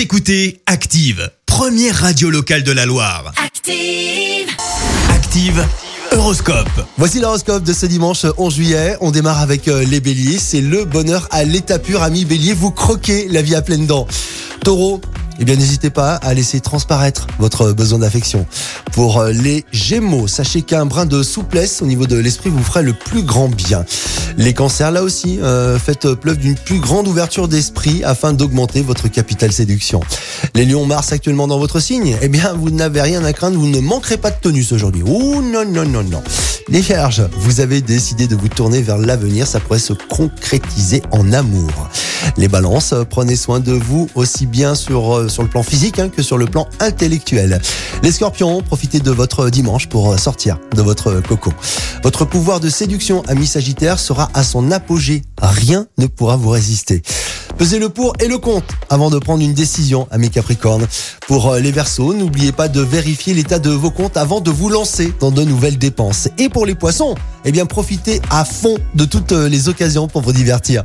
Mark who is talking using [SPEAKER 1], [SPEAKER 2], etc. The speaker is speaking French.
[SPEAKER 1] Vous écoutez Active, première radio locale de la Loire.
[SPEAKER 2] Active.
[SPEAKER 1] Active, Horoscope.
[SPEAKER 3] Voici l'horoscope de ce dimanche 11 juillet. On démarre avec euh, les béliers. C'est le bonheur à l'état pur, amis bélier. Vous croquez la vie à pleines dents. Taureau, eh bien n'hésitez pas à laisser transparaître votre besoin d'affection. Pour euh, les gémeaux, sachez qu'un brin de souplesse au niveau de l'esprit vous ferait le plus grand bien. Les cancers, là aussi, euh, faites preuve d'une plus grande ouverture d'esprit afin d'augmenter votre capital séduction. Les lions Mars actuellement dans votre signe, eh bien vous n'avez rien à craindre, vous ne manquerez pas de tonus aujourd'hui. Ouh non, non, non, non. Les vierges, vous avez décidé de vous tourner vers l'avenir, ça pourrait se concrétiser en amour. Les balances, prenez soin de vous aussi bien sur, euh, sur le plan physique hein, que sur le plan intellectuel. Les scorpions, profitez de votre dimanche pour euh, sortir de votre coco. Votre pouvoir de séduction, ami Sagittaire, sera à son apogée. Rien ne pourra vous résister. Pesez le pour et le contre avant de prendre une décision, amis Capricorne. Pour euh, les Verseaux, n'oubliez pas de vérifier l'état de vos comptes avant de vous lancer dans de nouvelles dépenses. Et pour les Poissons, eh bien profitez à fond de toutes euh, les occasions pour vous divertir.